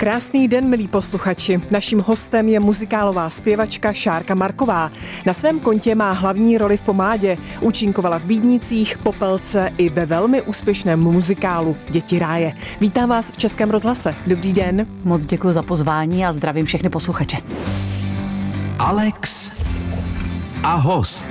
Krásný den, milí posluchači. Naším hostem je muzikálová zpěvačka Šárka Marková. Na svém kontě má hlavní roli v Pomádě. Účinkovala v Bídnicích, Popelce i ve velmi úspěšném muzikálu Děti ráje. Vítám vás v Českém rozhlase. Dobrý den. Moc děkuji za pozvání a zdravím všechny posluchače. Alex a host.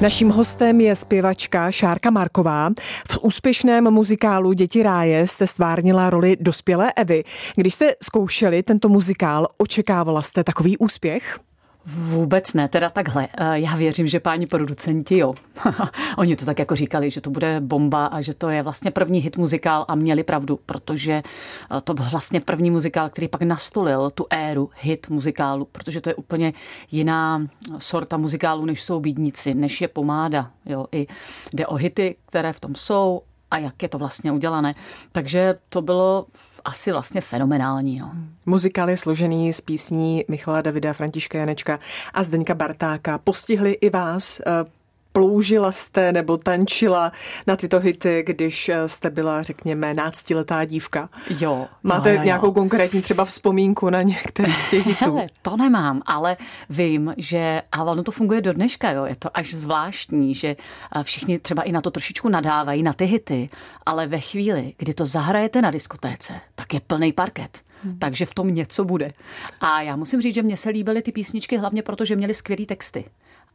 Naším hostem je zpěvačka Šárka Marková. V úspěšném muzikálu Děti ráje jste stvárnila roli dospělé Evy. Když jste zkoušeli tento muzikál, očekávala jste takový úspěch? Vůbec ne, teda takhle. Eh, já věřím, že páni producenti jo. Oni to tak jako říkali, že to bude bomba a že to je vlastně první hit muzikál a měli pravdu, protože eh, to byl vlastně první muzikál, který pak nastolil tu éru hit muzikálu, protože to je úplně jiná sorta muzikálu, než jsou bídníci, než je pomáda. Jo. I jde o hity, které v tom jsou a jak je to vlastně udělané. Takže to bylo asi vlastně fenomenální. No. Muzikál je složený z písní Michala Davida, Františka Janečka a Zdeňka Bartáka. Postihli i vás eh, Ploužila jste nebo tančila na tyto hity, když jste byla, řekněme, náctiletá dívka? Jo. Máte jo, jo, jo. nějakou konkrétní třeba vzpomínku na některé z těch hitů? Hele, to nemám, ale vím, že a ono to funguje do dneška, jo. je to až zvláštní, že všichni třeba i na to trošičku nadávají, na ty hity, ale ve chvíli, kdy to zahrajete na diskotéce, tak je plný parket. Hmm. Takže v tom něco bude. A já musím říct, že mně se líbily ty písničky hlavně proto, že měly skvělé texty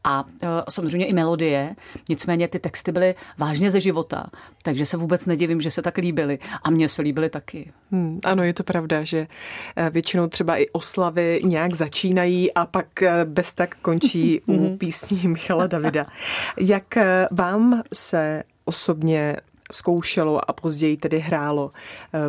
a e, samozřejmě i melodie. Nicméně ty texty byly vážně ze života, takže se vůbec nedivím, že se tak líbily. A mně se líbily taky. Hmm, ano, je to pravda, že e, většinou třeba i oslavy nějak začínají a pak e, bez tak končí u hmm. písní Michala Davida. Jak vám se osobně zkoušelo a později tedy hrálo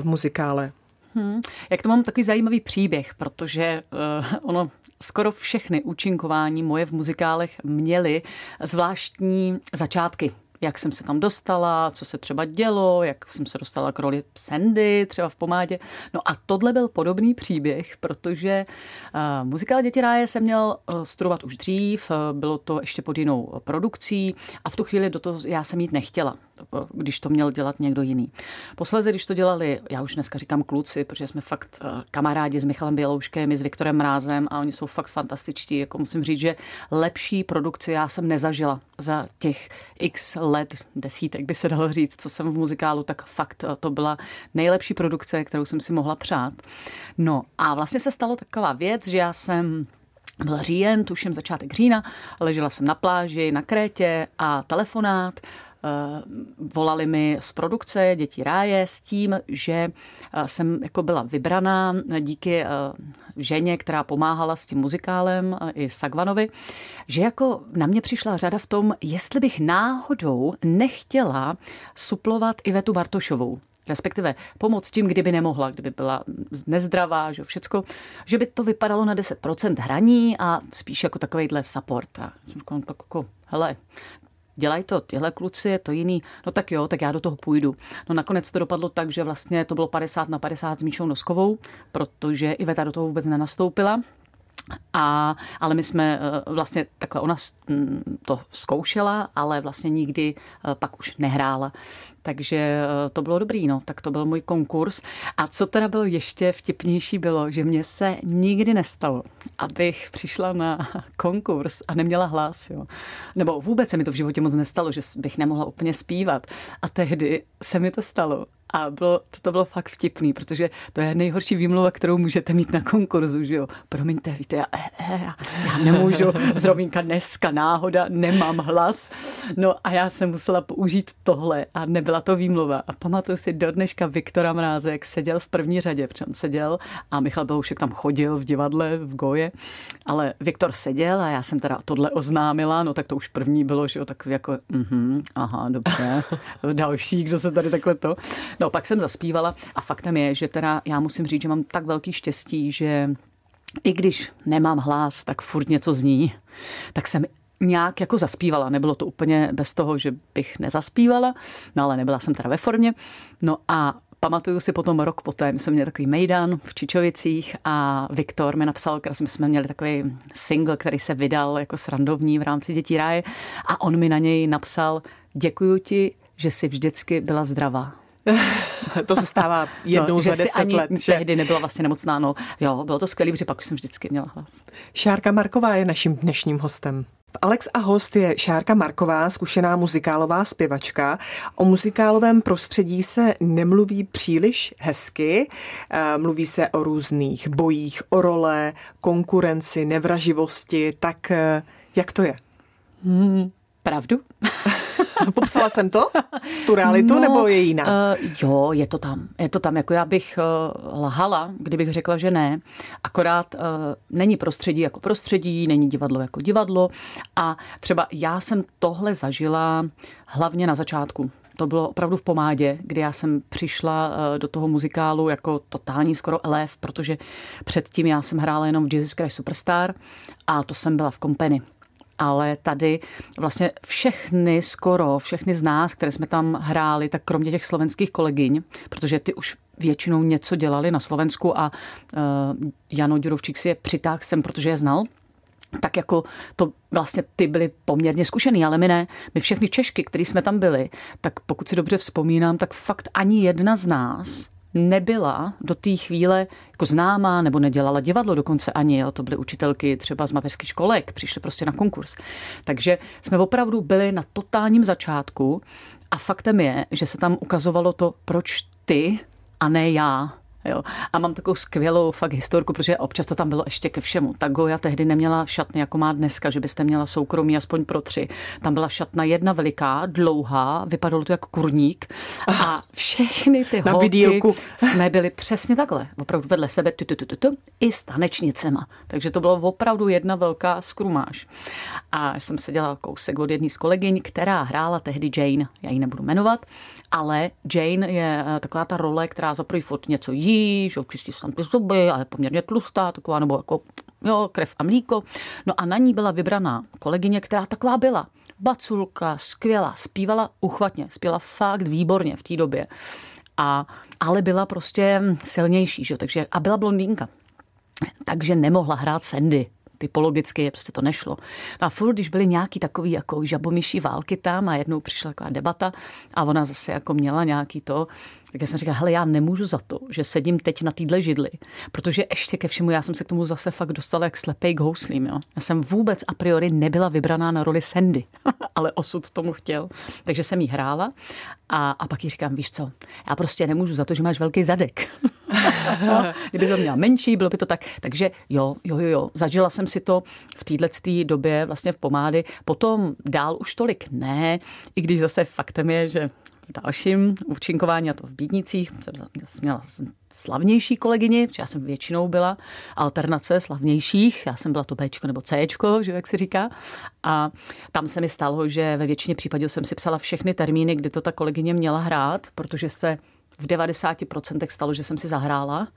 v muzikále? Hmm. Jak to mám takový zajímavý příběh, protože uh, ono skoro všechny účinkování moje v muzikálech měly zvláštní začátky jak jsem se tam dostala, co se třeba dělo, jak jsem se dostala k roli Sandy třeba v pomádě. No a tohle byl podobný příběh, protože uh, muzikál Děti ráje jsem měl uh, studovat už dřív, uh, bylo to ještě pod jinou produkcí a v tu chvíli do toho já jsem jít nechtěla když to měl dělat někdo jiný. Posledně, když to dělali, já už dneska říkám kluci, protože jsme fakt kamarádi s Michalem Bělouškem i s Viktorem Mrázem a oni jsou fakt fantastičtí. Jako musím říct, že lepší produkci já jsem nezažila za těch x let, desítek by se dalo říct, co jsem v muzikálu, tak fakt to byla nejlepší produkce, kterou jsem si mohla přát. No a vlastně se stalo taková věc, že já jsem byl říjen, tuším začátek října, ležela jsem na pláži na Krétě a telefonát, Eh, volali mi z produkce Děti ráje s tím, že eh, jsem jako byla vybraná díky eh, ženě, která pomáhala s tím muzikálem i Sagvanovi, že jako na mě přišla řada v tom, jestli bych náhodou nechtěla suplovat Ivetu Bartošovou respektive pomoct tím, kdyby nemohla, kdyby byla nezdravá, že všecko, že by to vypadalo na 10% hraní a spíš jako takovýhle support. A tak jako, hele, dělají to tyhle kluci, je to jiný, no tak jo, tak já do toho půjdu. No nakonec to dopadlo tak, že vlastně to bylo 50 na 50 s Míšou Noskovou, protože Iveta do toho vůbec nenastoupila, a, ale my jsme eh, vlastně takhle, ona mm, to zkoušela, ale vlastně nikdy eh, pak už nehrála. Takže eh, to bylo dobrý, no, tak to byl můj konkurs. A co teda bylo ještě vtipnější bylo, že mně se nikdy nestalo, abych přišla na konkurs a neměla hlas, jo. Nebo vůbec se mi to v životě moc nestalo, že bych nemohla úplně zpívat. A tehdy se mi to stalo a bylo, to, to bylo fakt vtipný, protože to je nejhorší výmluva, kterou můžete mít na konkurzu, že jo. Promiňte, víte, já, já, já nemůžu, zrovínka dneska náhoda, nemám hlas. No a já jsem musela použít tohle a nebyla to výmluva. A pamatuju si do dneška Viktora Mráze, jak seděl v první řadě, protože on seděl a Michal Beloušek tam chodil v divadle v Goje, ale Viktor seděl a já jsem teda tohle oznámila, no tak to už první bylo, že jo, takový jako, mhm, aha, dobře, další, kdo se tady takhle to. No pak jsem zaspívala a faktem je, že teda já musím říct, že mám tak velký štěstí, že i když nemám hlas, tak furt něco zní, tak jsem nějak jako zaspívala. Nebylo to úplně bez toho, že bych nezaspívala, no ale nebyla jsem teda ve formě. No a pamatuju si potom rok poté, my jsme měli takový mejdan v Čičovicích a Viktor mi napsal, my jsme měli takový single, který se vydal jako srandovní v rámci Dětí ráje a on mi na něj napsal, děkuju ti, že jsi vždycky byla zdravá. to se stává jednou no, za že deset ani let. Že? tehdy nebyla vlastně nemocná. No, jo, bylo to skvělé, protože pak už jsem vždycky měla hlas. Šárka Marková je naším dnešním hostem. Alex a host je Šárka Marková, zkušená muzikálová zpěvačka. O muzikálovém prostředí se nemluví příliš hezky. Eh, Mluví se o různých bojích, o role, konkurenci, nevraživosti. Tak eh, jak to je? Hmm, pravdu? Popsala jsem to? Tu realitu no, nebo je jiná? Uh, jo, je to tam. Je to tam. Jako já bych uh, lhala, kdybych řekla, že ne. Akorát uh, není prostředí jako prostředí, není divadlo jako divadlo. A třeba já jsem tohle zažila hlavně na začátku. To bylo opravdu v pomádě, kdy já jsem přišla do toho muzikálu jako totální skoro elef, protože předtím já jsem hrála jenom v Jesus Christ Superstar a to jsem byla v Company ale tady vlastně všechny, skoro všechny z nás, které jsme tam hráli, tak kromě těch slovenských kolegyň, protože ty už většinou něco dělali na Slovensku a uh, Jano Ďurovčík si je přitáhl sem, protože je znal, tak jako to vlastně ty byly poměrně zkušený, ale my ne. My všechny Češky, který jsme tam byli, tak pokud si dobře vzpomínám, tak fakt ani jedna z nás nebyla do té chvíle jako známá nebo nedělala divadlo dokonce ani. Jo. To byly učitelky třeba z mateřských školek, přišly prostě na konkurs. Takže jsme opravdu byli na totálním začátku a faktem je, že se tam ukazovalo to, proč ty a ne já. Jo. A mám takovou skvělou fakt historku, protože občas to tam bylo ještě ke všemu. Ta Goja tehdy neměla šatny, jako má dneska, že byste měla soukromí aspoň pro tři. Tam byla šatna jedna veliká, dlouhá, vypadalo to jako kurník. A všechny ty Na holky bidílku. jsme byli přesně takhle, opravdu vedle sebe, tu, tu, tu, tu, tu, i s tanečnicema. Takže to bylo opravdu jedna velká skrumáž. A já jsem se dělala kousek od jedné z kolegyň, která hrála tehdy Jane, já ji nebudu jmenovat, ale Jane je eh, taková ta role, která za furt něco jí, že čistí se tam ty zuby, ale poměrně tlustá, taková nebo jako jo, krev a mlíko. No a na ní byla vybraná kolegyně, která taková byla. Baculka, skvělá, zpívala uchvatně, zpívala fakt výborně v té době. A, ale byla prostě silnější, že? Takže, a byla blondýnka. Takže nemohla hrát Sandy, typologicky prostě to nešlo. No a furt, když byly nějaký takový jako žabomyší války tam a jednou přišla taková debata a ona zase jako měla nějaký to, tak já jsem říkala, hele, já nemůžu za to, že sedím teď na týdle židli, protože ještě ke všemu já jsem se k tomu zase fakt dostala jak slepej k houslím. Jo. Já jsem vůbec a priori nebyla vybraná na roli Sandy, ale osud tomu chtěl. Takže jsem jí hrála a, a pak jí říkám, víš co, já prostě nemůžu za to, že máš velký zadek. Kdyby to měla menší, bylo by to tak. Takže jo, jo, jo, jo. Zažila jsem si to v této době vlastně v pomády. Potom dál už tolik ne, i když zase faktem je, že v dalším účinkování, a to v Bídnicích, jsem měla slavnější kolegyni, protože já jsem většinou byla alternace slavnějších, já jsem byla to B nebo C, že jak se říká. A tam se mi stalo, že ve většině případů jsem si psala všechny termíny, kdy to ta kolegyně měla hrát, protože se v 90% stalo, že jsem si zahrála,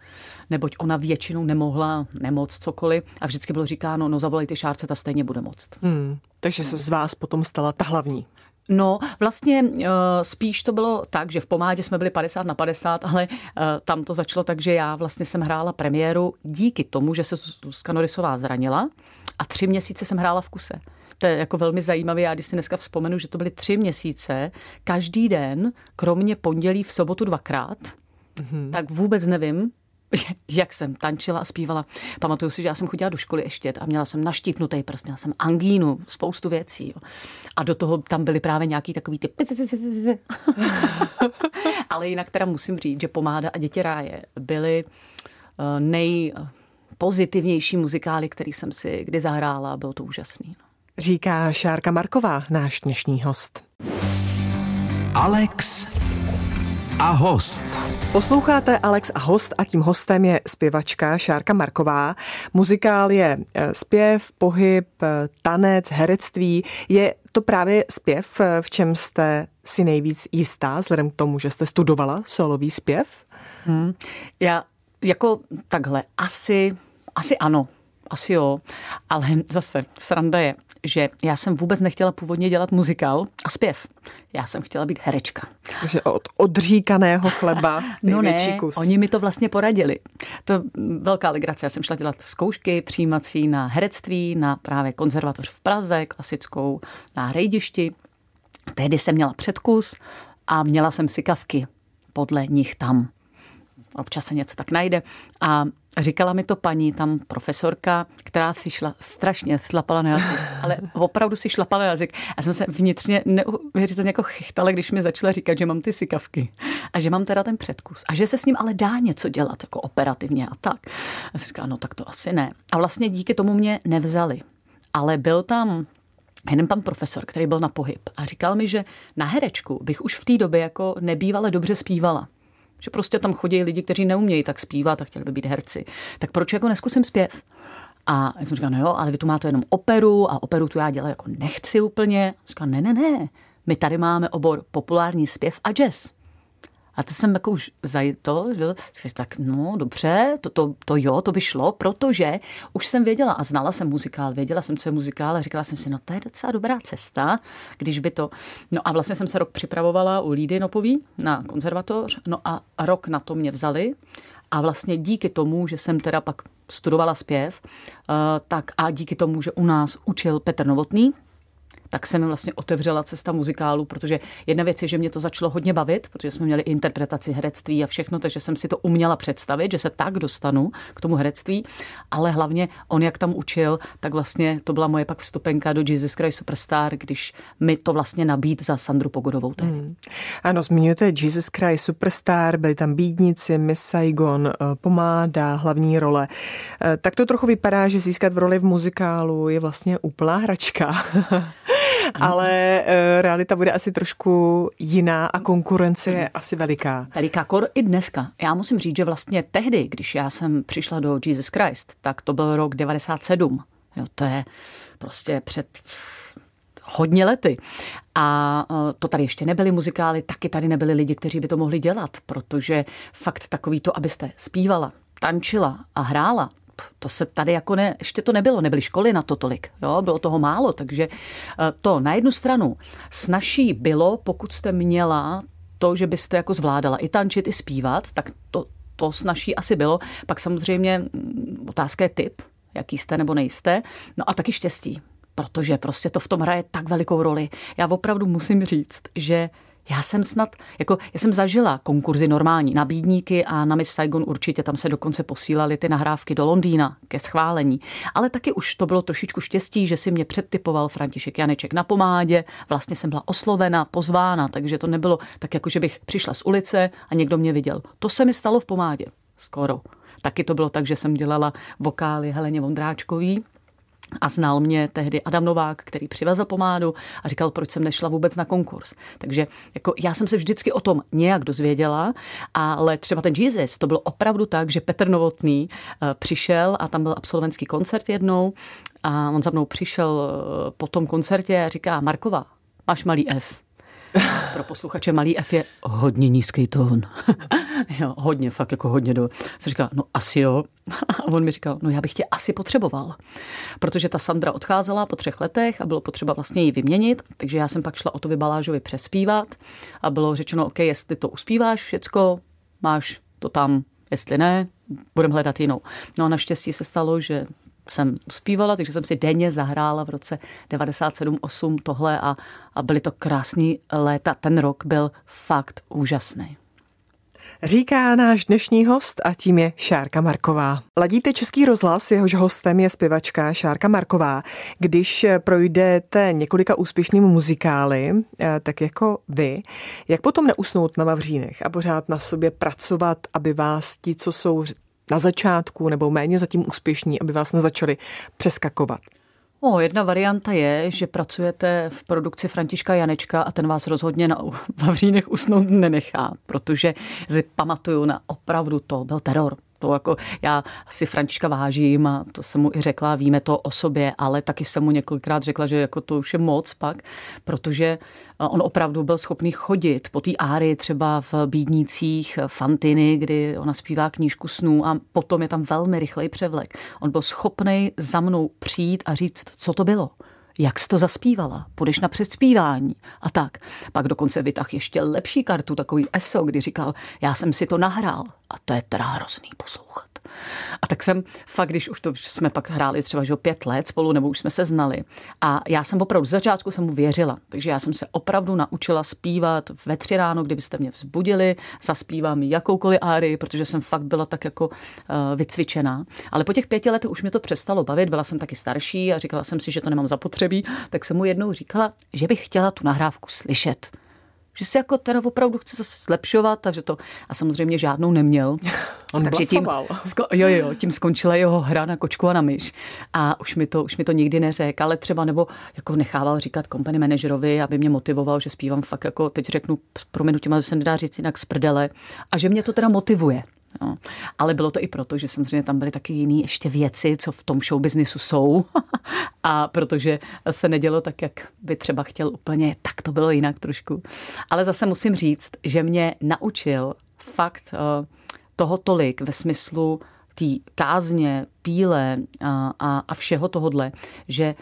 neboť ona většinou nemohla nemoc cokoliv a vždycky bylo říkáno, no zavolejte Šárce, ta stejně bude moct. Hmm, takže se z vás potom stala ta hlavní. No, vlastně uh, spíš to bylo tak, že v pomádě jsme byli 50 na 50, ale uh, tam to začalo tak, že já vlastně jsem hrála premiéru díky tomu, že se Zuzka Norisová zranila a tři měsíce jsem hrála v kuse. To je jako velmi zajímavé. Já když si dneska vzpomenu, že to byly tři měsíce, každý den, kromě pondělí v sobotu dvakrát, mm-hmm. tak vůbec nevím, jak jsem tančila a zpívala. Pamatuju si, že já jsem chodila do školy ještě a měla jsem naštípnutý prst, měla jsem angínu, spoustu věcí. Jo. A do toho tam byly právě nějaký takový ty... Ale jinak teda musím říct, že Pomáda a Děti ráje byly eh, nejpozitivnější muzikály, který jsem si kdy zahrála. Bylo to úžasný. No. Říká Šárka Marková, náš dnešní host. Alex a host. Posloucháte Alex a host a tím hostem je zpěvačka Šárka Marková. Muzikál je eh, zpěv, pohyb, eh, tanec, herectví. Je to právě zpěv, eh, v čem jste si nejvíc jistá, vzhledem k tomu, že jste studovala solový zpěv? Hmm. Já jako takhle, asi, asi ano, asi jo, ale zase sranda je, že já jsem vůbec nechtěla původně dělat muzikál a zpěv. Já jsem chtěla být herečka. Takže od odříkaného chleba No ne, kus. oni mi to vlastně poradili. To velká legrace. Já jsem šla dělat zkoušky přijímací na herectví, na právě konzervatoř v Praze, klasickou, na hrejdišti. Tehdy jsem měla předkus a měla jsem si kavky podle nich tam občas se něco tak najde. A říkala mi to paní, tam profesorka, která si šla strašně slapala na jazyk, ale opravdu si šlapala na jazyk. A jsem se vnitřně neuvěřitelně jako chychtala, když mi začala říkat, že mám ty sykavky a že mám teda ten předkus a že se s ním ale dá něco dělat, jako operativně a tak. A jsem říkala, no tak to asi ne. A vlastně díky tomu mě nevzali. Ale byl tam jeden pan profesor, který byl na pohyb a říkal mi, že na herečku bych už v té době jako nebývale dobře zpívala. Že prostě tam chodí lidi, kteří neumějí tak zpívat a chtěli by být herci. Tak proč jako neskusím zpěv? A já jsem říkal, no jo, ale vy tu máte jenom operu a operu tu já dělat jako nechci úplně. Říkal, ne, ne, ne, my tady máme obor populární zpěv a jazz. A to jsem jako už to, že tak no dobře, to, to, to jo, to by šlo, protože už jsem věděla a znala jsem muzikál, věděla jsem, co je muzikál a říkala jsem si, no to je docela dobrá cesta, když by to... No a vlastně jsem se rok připravovala u Lídy Nopový na konzervatoř, no a rok na to mě vzali a vlastně díky tomu, že jsem teda pak studovala zpěv, eh, tak a díky tomu, že u nás učil Petr Novotný, tak se mi vlastně otevřela cesta muzikálu, protože jedna věc je, že mě to začalo hodně bavit, protože jsme měli interpretaci herectví a všechno, takže jsem si to uměla představit, že se tak dostanu k tomu herectví, ale hlavně on, jak tam učil, tak vlastně to byla moje pak vstupenka do Jesus Christ Superstar, když mi to vlastně nabít za Sandru Pogodovou. Hmm. Ano, zmiňujete Jesus Christ Superstar, byli tam Bídnici, Miss Saigon, eh, Pomáda, hlavní role. Eh, tak to trochu vypadá, že získat v roli v muzikálu je vlastně úplná hračka. ale uh, realita bude asi trošku jiná a konkurence je asi veliká. Veliká, kor i dneska. Já musím říct, že vlastně tehdy, když já jsem přišla do Jesus Christ, tak to byl rok 97. Jo, to je prostě před hodně lety. A eh, to tady ještě nebyly muzikály, taky tady nebyli lidi, kteří by to mohli dělat, protože fakt takový to, abyste zpívala, tančila a hrála, to se tady jako ne, ještě to nebylo, nebyly školy na to tolik, jo, bylo toho málo, takže eh, to na jednu stranu snažší bylo, pokud jste měla to, že byste jako zvládala i tančit, i zpívat, tak to, to snažší asi bylo. Pak samozřejmě mm, otázka je typ, jaký jste nebo nejste, no a taky štěstí, protože prostě to v tom hraje tak velikou roli. Já opravdu musím říct, že já jsem snad, jako já jsem zažila konkurzy normální, nabídníky a na Miss Saigon určitě, tam se dokonce posílaly ty nahrávky do Londýna ke schválení. Ale taky už to bylo trošičku štěstí, že si mě předtypoval František Janeček na pomádě, vlastně jsem byla oslovena, pozvána, takže to nebylo tak, jako že bych přišla z ulice a někdo mě viděl. To se mi stalo v pomádě, skoro. Taky to bylo tak, že jsem dělala vokály Heleně Vondráčkový, a znal mě tehdy Adam Novák, který přivezl pomádu a říkal, proč jsem nešla vůbec na konkurs. Takže jako já jsem se vždycky o tom nějak dozvěděla, ale třeba ten Jesus, to bylo opravdu tak, že Petr Novotný eh, přišel a tam byl absolventský koncert jednou a on za mnou přišel eh, po tom koncertě a říká, Markova, máš malý F. Pro posluchače malý F je hodně nízký tón. jo, hodně, fakt jako hodně do... Jsem říkal, no asi jo. A on mi říkal, no já bych tě asi potřeboval. Protože ta Sandra odcházela po třech letech a bylo potřeba vlastně ji vyměnit, takže já jsem pak šla o to Balážovi přespívat a bylo řečeno, OK, jestli to uspíváš všecko, máš to tam, jestli ne, budeme hledat jinou. No a naštěstí se stalo, že jsem uspívala, takže jsem si denně zahrála v roce 97-8 tohle a, a byly to krásný léta. Ten rok byl fakt úžasný. Říká náš dnešní host a tím je Šárka Marková. Ladíte Český rozhlas, jehož hostem je zpěvačka Šárka Marková. Když projdete několika úspěšnými muzikály, eh, tak jako vy, jak potom neusnout na Vavřínech a pořád na sobě pracovat, aby vás ti, co jsou na začátku nebo méně zatím úspěšní, aby vás nezačali přeskakovat? O, jedna varianta je, že pracujete v produkci Františka Janečka a ten vás rozhodně na Vavřínech usnout nenechá, protože si pamatuju na opravdu to, byl teror. To jako já si Františka vážím a to jsem mu i řekla, víme to o sobě, ale taky jsem mu několikrát řekla, že jako to už je moc pak, protože on opravdu byl schopný chodit po té áry třeba v Bídnících Fantiny, kdy ona zpívá knížku snů a potom je tam velmi rychlej převlek. On byl schopný za mnou přijít a říct, co to bylo jak jsi to zaspívala, půjdeš na předspívání a tak. Pak dokonce vytah ještě lepší kartu, takový ESO, kdy říkal, já jsem si to nahrál a to je teda hrozný poslouchat. A tak jsem fakt, když už to jsme pak hráli třeba že pět let spolu, nebo už jsme se znali. A já jsem opravdu z začátku jsem mu věřila. Takže já jsem se opravdu naučila zpívat ve tři ráno, kdybyste mě vzbudili, zaspívám jakoukoliv árii, protože jsem fakt byla tak jako uh, vycvičená. Ale po těch pěti letech už mě to přestalo bavit, byla jsem taky starší a říkala jsem si, že to nemám zapotřebí, tak jsem mu jednou říkala, že bych chtěla tu nahrávku slyšet že se jako teda opravdu chce zase zlepšovat, takže to a samozřejmě žádnou neměl. On takže tím, sko, jo, jo, tím skončila jeho hra na kočku a na myš. A už mi to, už mi to nikdy neřekl, ale třeba nebo jako nechával říkat company manažerovi, aby mě motivoval, že zpívám fakt jako, teď řeknu s proměnutím, ale se nedá říct jinak z prdele, a že mě to teda motivuje. No. Ale bylo to i proto, že samozřejmě tam byly taky jiné ještě věci, co v tom show businessu jsou. a protože se nedělo tak, jak by třeba chtěl úplně, tak to bylo jinak trošku. Ale zase musím říct, že mě naučil fakt uh, toho tolik ve smyslu té kázně, píle a, a, a všeho tohodle, že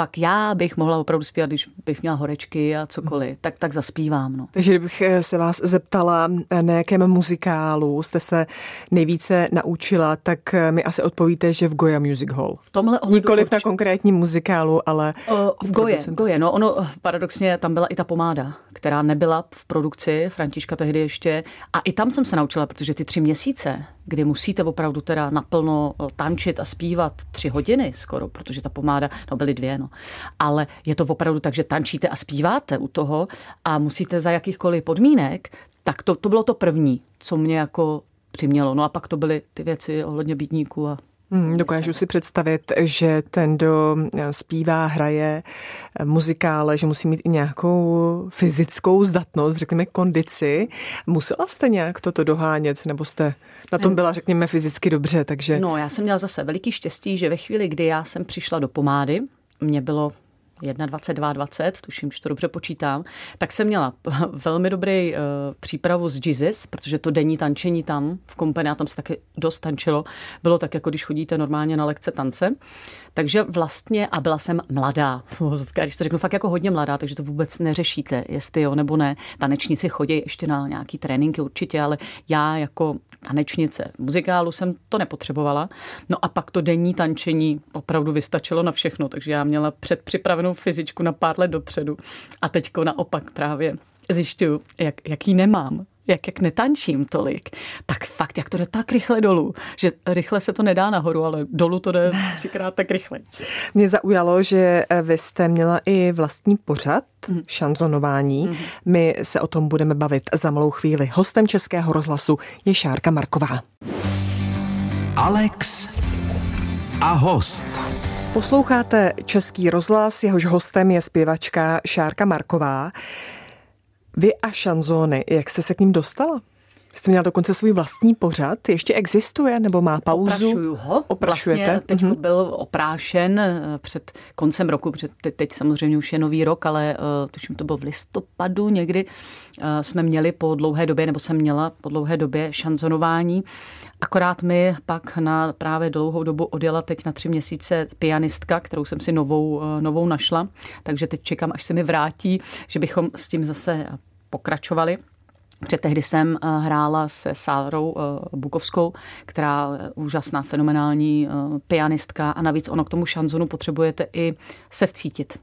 pak já bych mohla opravdu zpívat, když bych měla horečky a cokoliv, tak, tak zaspívám. No. Takže kdybych eh, se vás zeptala, eh, na jakém muzikálu jste se nejvíce naučila, tak eh, mi asi odpovíte, že v Goya Music Hall. V tomhle ohledu Nikoliv urč... na konkrétním muzikálu, ale o, v Goje, Goje, no ono paradoxně tam byla i ta pomáda, která nebyla v produkci, Františka tehdy ještě, a i tam jsem se naučila, protože ty tři měsíce, kdy musíte opravdu teda naplno tančit a zpívat tři hodiny skoro, protože ta pomáda, no byly dvě, no. Ale je to opravdu tak, že tančíte a zpíváte u toho a musíte za jakýchkoliv podmínek, tak to, to bylo to první, co mě jako přimělo. No a pak to byly ty věci ohledně bídníků a dokážu si představit, že ten, kdo zpívá, hraje muzikále, že musí mít i nějakou fyzickou zdatnost, řekněme kondici. Musela jste nějak toto dohánět, nebo jste na tom byla, řekněme, fyzicky dobře, takže... No, já jsem měla zase veliký štěstí, že ve chvíli, kdy já jsem přišla do pomády, mě bylo 21, 20, tuším, že to dobře počítám, tak jsem měla velmi dobrý uh, přípravu z Jesus, protože to denní tančení tam v kompani, tam se taky dost tančilo, bylo tak, jako když chodíte normálně na lekce tance. Takže vlastně, a byla jsem mladá, když to řeknu fakt jako hodně mladá, takže to vůbec neřešíte, jestli jo nebo ne. Tanečníci chodí ještě na nějaký tréninky určitě, ale já jako tanečnice muzikálu jsem to nepotřebovala. No a pak to denní tančení opravdu vystačilo na všechno, takže já měla předpřipravenou fyzičku na pár let dopředu. A teďko naopak právě zjišťuju, jak, jaký nemám jak, jak netančím tolik, tak fakt, jak to jde tak rychle dolů, že rychle se to nedá nahoru, ale dolů to jde třikrát tak rychle. Mě zaujalo, že eh, vy jste měla i vlastní pořad, mm. šanzonování. Mm. My se o tom budeme bavit za malou chvíli. Hostem Českého rozhlasu je Šárka Marková. Alex a host. Posloucháte Český rozhlas, jehož hostem je zpěvačka Šárka Marková. Vy a šanzóny, jak jste se k ním dostala? Jste měla dokonce svůj vlastní pořad, ještě existuje nebo má pauzu? Oprašuju ho. Oprašujete? Vlastně teď mm-hmm. byl oprášen eh, před koncem roku, před, teď, teď samozřejmě už je nový rok, ale uh, tuším, to bylo v listopadu někdy, uh, jsme měli po dlouhé době, nebo jsem měla po dlouhé době šanzonování. Akorát mi pak na právě dlouhou dobu odjela teď na tři měsíce pianistka, kterou jsem si novou, uh, novou našla, takže teď čekám, až se mi vrátí, že bychom s tím zase pokračovali. Protože tehdy jsem eh, hrála se Sálrou eh, Bukovskou, která je úžasná, fenomenální eh, pianistka. A navíc ono k tomu šanzonu potřebujete i se vcítit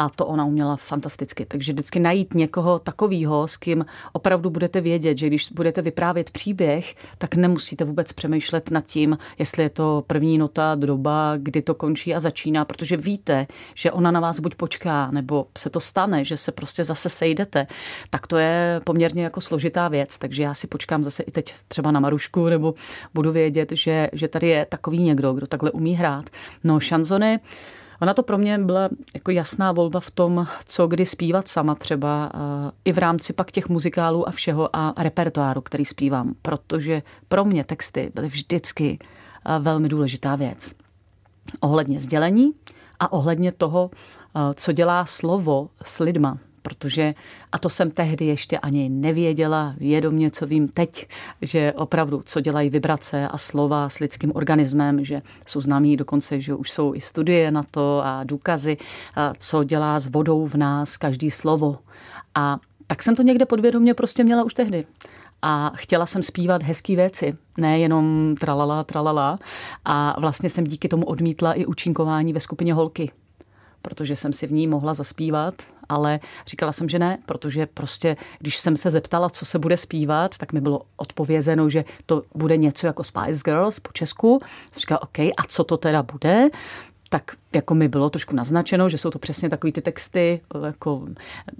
a to ona uměla fantasticky. Takže vždycky najít někoho takového, s kým opravdu budete vědět, že když budete vyprávět příběh, tak nemusíte vůbec přemýšlet nad tím, jestli je to první nota, doba, kdy to končí a začíná, protože víte, že ona na vás buď počká, nebo se to stane, že se prostě zase sejdete. Tak to je poměrně jako složitá věc, takže já si počkám zase i teď třeba na Marušku, nebo budu vědět, že, že tady je takový někdo, kdo takhle umí hrát. No, šanzony, Ona to pro mě byla jako jasná volba v tom, co kdy zpívat sama třeba i v rámci pak těch muzikálů a všeho a repertoáru, který zpívám, protože pro mě texty byly vždycky velmi důležitá věc. Ohledně sdělení a ohledně toho, co dělá slovo s lidma, protože, a to jsem tehdy ještě ani nevěděla vědomě, co vím teď, že opravdu, co dělají vibrace a slova s lidským organismem, že jsou známí dokonce, že už jsou i studie na to a důkazy, a co dělá s vodou v nás každý slovo. A tak jsem to někde podvědomě prostě měla už tehdy. a chtěla jsem zpívat hezký věci, ne jenom tralala, tralala. A vlastně jsem díky tomu odmítla i účinkování ve skupině Holky, protože jsem si v ní mohla zaspívat, ale říkala jsem, že ne, protože prostě, když jsem se zeptala, co se bude zpívat, tak mi bylo odpovězeno, že to bude něco jako Spice Girls po Česku. Jsem říkala, OK, a co to teda bude? Tak jako mi bylo trošku naznačeno, že jsou to přesně takový ty texty, jako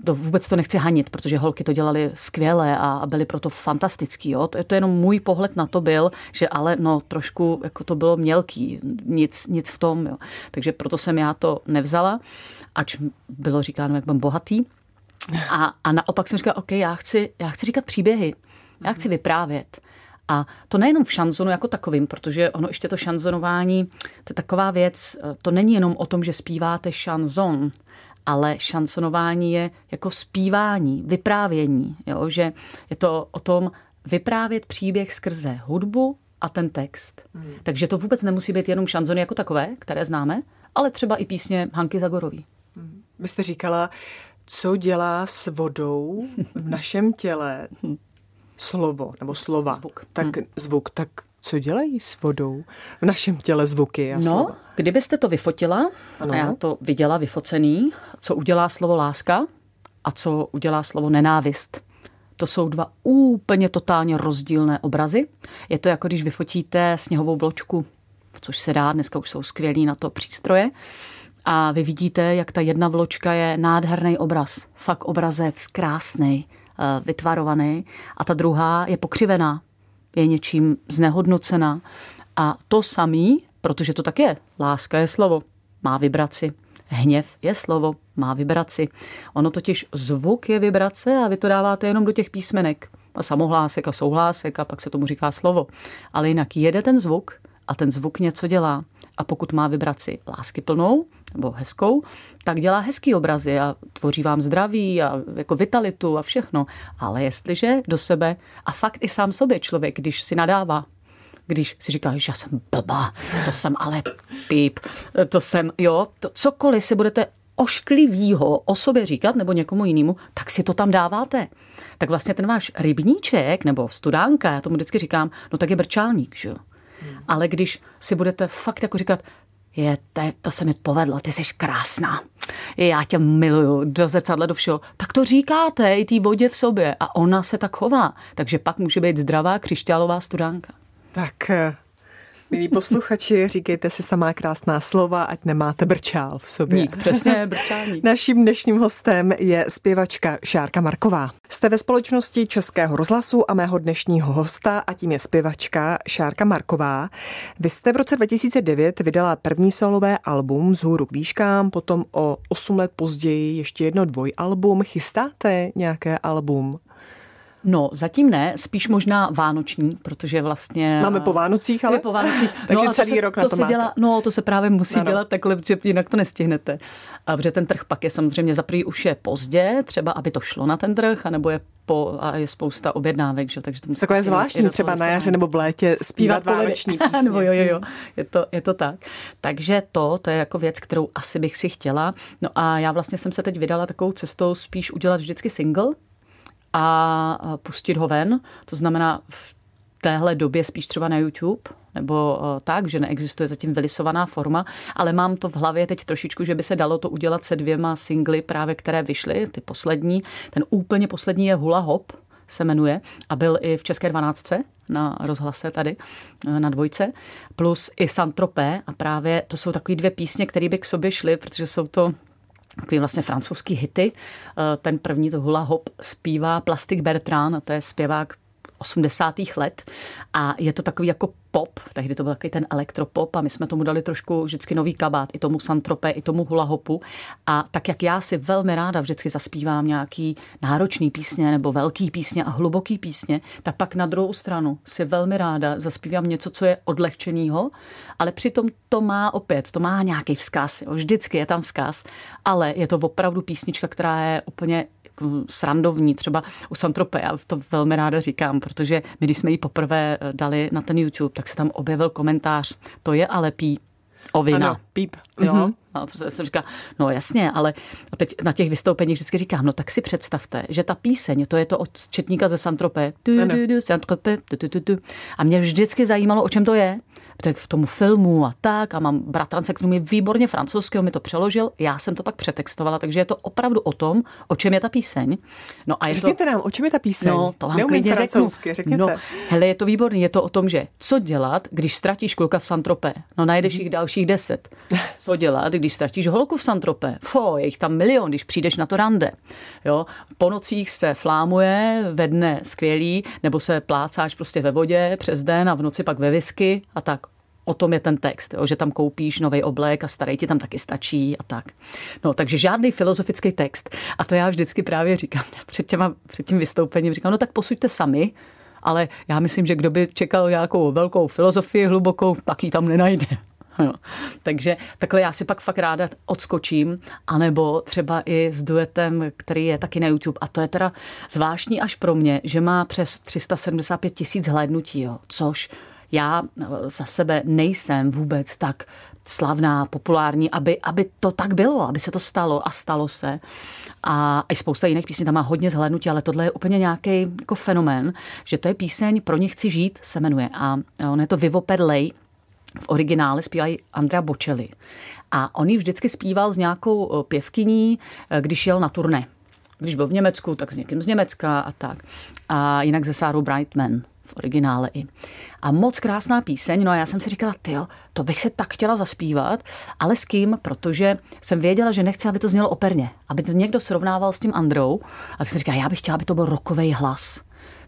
to vůbec to nechci hanit, protože holky to dělali skvěle a byly proto fantastický. Jo? To, to jenom můj pohled na to byl, že ale no trošku jako to bylo mělký, nic, nic v tom. Jo? Takže proto jsem já to nevzala, ač bylo říkáno, jak mám bohatý. A, a naopak jsem říkala, OK, já chci, já chci říkat příběhy, já chci vyprávět. A to nejenom v šanzonu jako takovým, protože ono ještě to šanzonování, to je taková věc, to není jenom o tom, že zpíváte šanzon, ale šansonování je jako zpívání, vyprávění, jo? že je to o tom vyprávět příběh skrze hudbu a ten text. Hmm. Takže to vůbec nemusí být jenom šanzony jako takové, které známe, ale třeba i písně Hanky Zagorový. Hmm. Vy jste říkala, co dělá s vodou v našem těle slovo nebo slova. Zvuk. Tak hmm. zvuk, tak co dělají s vodou v našem těle zvuky a No, slova? kdybyste to vyfotila, ano. a já to viděla vyfocený, co udělá slovo láska a co udělá slovo nenávist. To jsou dva úplně totálně rozdílné obrazy. Je to jako když vyfotíte sněhovou vločku, což se dá, dneska už jsou skvělí na to přístroje. A vy vidíte, jak ta jedna vločka je nádherný obraz. Fakt obrazec, krásný, vytvarovaný a ta druhá je pokřivená, je něčím znehodnocená. A to samý, protože to tak je, láska je slovo, má vibraci. Hněv je slovo, má vibraci. Ono totiž zvuk je vibrace a vy to dáváte jenom do těch písmenek. A samohlásek a souhlásek a pak se tomu říká slovo. Ale jinak jede ten zvuk a ten zvuk něco dělá. A pokud má vibraci lásky plnou, nebo hezkou, tak dělá hezký obrazy a tvoří vám zdraví a jako vitalitu a všechno. Ale jestliže do sebe a fakt i sám sobě člověk, když si nadává, když si říká, že já jsem blbá, to jsem ale píp, to jsem, jo, to, cokoliv si budete ošklivýho o sobě říkat nebo někomu jinému, tak si to tam dáváte. Tak vlastně ten váš rybníček nebo studánka, já tomu vždycky říkám, no tak je brčálník, že jo. Hmm. Ale když si budete fakt jako říkat, je, to, to se mi povedlo, ty jsi krásná. Já tě miluju, do zrcadla, do všeho. Tak to říkáte i té vodě v sobě a ona se tak chová. Takže pak může být zdravá křišťálová studánka. Tak eh, Milí posluchači, říkejte si samá krásná slova, ať nemáte brčál v sobě. Ník, přesně, brčálník. Naším dnešním hostem je zpěvačka Šárka Marková. Jste ve společnosti Českého rozhlasu a mého dnešního hosta a tím je zpěvačka Šárka Marková. Vy jste v roce 2009 vydala první solové album Z hůru k výškám, potom o 8 let později ještě jedno dvojalbum. Chystáte nějaké album? No, zatím ne, spíš možná vánoční, protože vlastně... Máme po Vánocích, ale? Je po Vánocích. Takže no, celý to se, rok na to, to se máte. dělá, No, to se právě musí ano. dělat takhle, protože jinak to nestihnete. A protože ten trh pak je samozřejmě za už je pozdě, třeba aby to šlo na ten trh, anebo je po, a je spousta objednávek, že? takže to musí Takové zvláštní, třeba na jaře nebo v létě zpívat, zpívat vánoční písně. nebo jo, jo, jo, je to, je to tak. Takže to, to je jako věc, kterou asi bych si chtěla. No a já vlastně jsem se teď vydala takovou cestou spíš udělat vždycky single, a pustit ho ven. To znamená v téhle době spíš třeba na YouTube, nebo tak, že neexistuje zatím vylisovaná forma, ale mám to v hlavě teď trošičku, že by se dalo to udělat se dvěma singly právě, které vyšly, ty poslední. Ten úplně poslední je Hula Hop, se jmenuje a byl i v České 12 na rozhlase tady na dvojce, plus i Santropé a právě to jsou takové dvě písně, které by k sobě šly, protože jsou to takový vlastně francouzský hity. Eh, ten první to hula hop zpívá Plastic Bertrand, a to je zpěvák 80. let a je to takový jako pop, tehdy to byl takový ten elektropop a my jsme tomu dali trošku vždycky nový kabát, i tomu Santrope, i tomu hula hopu a tak jak já si velmi ráda vždycky zaspívám nějaký náročný písně nebo velký písně a hluboký písně, tak pak na druhou stranu si velmi ráda zaspívám něco, co je odlehčenýho, ale přitom to má opět, to má nějaký vzkaz, jo, vždycky je tam vzkaz, ale je to opravdu písnička, která je úplně srandovní, třeba u Santrope, já to velmi ráda říkám, protože my, když jsme ji poprvé eh, dali na ten YouTube, tak se tam objevil komentář, to je ale pí, Ovina. Ano, píp. Jo? Mm-hmm. A jsem říká, no jasně, ale teď na těch vystoupeních vždycky říkám, no tak si představte, že ta píseň, to je to od Četníka ze Santropé, a mě vždycky zajímalo, o čem to je, tak v tomu filmu a tak a mám bratrance, který mi výborně francouzského mi to přeložil, já jsem to pak přetextovala, takže je to opravdu o tom, o čem je ta píseň. No a je řekněte to, nám, o čem je ta píseň? No, to vám Neumím klidně řeknu. Řekněte. No, hele, je to výborný, je to o tom, že co dělat, když ztratíš kluka v Santropé. No najdeš mm-hmm. jich dalších deset. Co dělat, když ztratíš holku v Santropé? Fo, je jich tam milion, když přijdeš na to rande. Jo? Po nocích se flámuje, ve dne skvělý, nebo se plácáš prostě ve vodě přes den a v noci pak ve whisky a tak o tom je ten text, jo, že tam koupíš nový oblek a starý ti tam taky stačí a tak. No, takže žádný filozofický text. A to já vždycky právě říkám před, těma, před tím vystoupením, říkám, no tak posuďte sami, ale já myslím, že kdo by čekal nějakou velkou filozofii hlubokou, tak ji tam nenajde. No. Takže takhle já si pak fakt ráda odskočím, anebo třeba i s duetem, který je taky na YouTube. A to je teda zvláštní až pro mě, že má přes 375 tisíc hlédnutí, jo, což já za sebe nejsem vůbec tak slavná, populární, aby, aby to tak bylo, aby se to stalo a stalo se. A i spousta jiných písní tam má hodně zhlédnutí, ale tohle je úplně nějaký jako fenomén, že to je píseň Pro ně chci žít se jmenuje a on je to Vivo per Lei, v originále zpívají Andrea Bocelli. A on ji vždycky zpíval s nějakou eh, pěvkyní, eh, když jel na turné. Když byl v Německu, tak s někým z Německa a tak. A jinak ze Sarou Brightman v originále i. A moc krásná píseň, no a já jsem si říkala, ty to bych se tak chtěla zaspívat, ale s kým, protože jsem věděla, že nechci, aby to znělo operně, aby to někdo srovnával s tím Androu. A tak jsem říkala, já bych chtěla, aby to byl rokový hlas.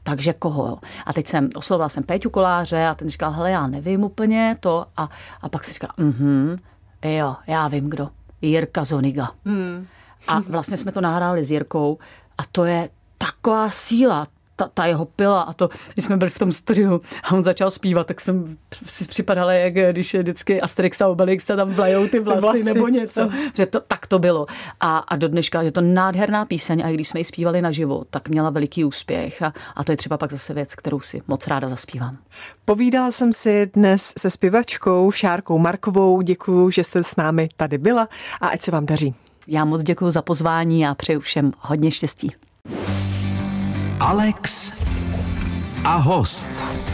Takže koho? A teď jsem oslovila jsem Péťu Koláře a ten říkal, hele, já nevím úplně to. A, a pak si říkal, mhm, jo, já vím kdo. Jirka Zoniga. Mm. A vlastně jsme to nahráli s Jirkou a to je taková síla, ta, ta jeho pila a to, když jsme byli v tom studiu a on začal zpívat, tak jsem si připadala, jak když je vždycky Asterix a Obelix a tam vlajou ty vlasy, vlasy. nebo něco. Že to, tak to bylo. A, a do dneška je to nádherná píseň a když jsme ji zpívali naživo, tak měla veliký úspěch a, a to je třeba pak zase věc, kterou si moc ráda zaspívám. Povídala jsem si dnes se zpěvačkou Šárkou Markovou. Děkuji, že jste s námi tady byla a ať se vám daří. Já moc děkuji za pozvání a přeju všem hodně štěstí. Alex a host.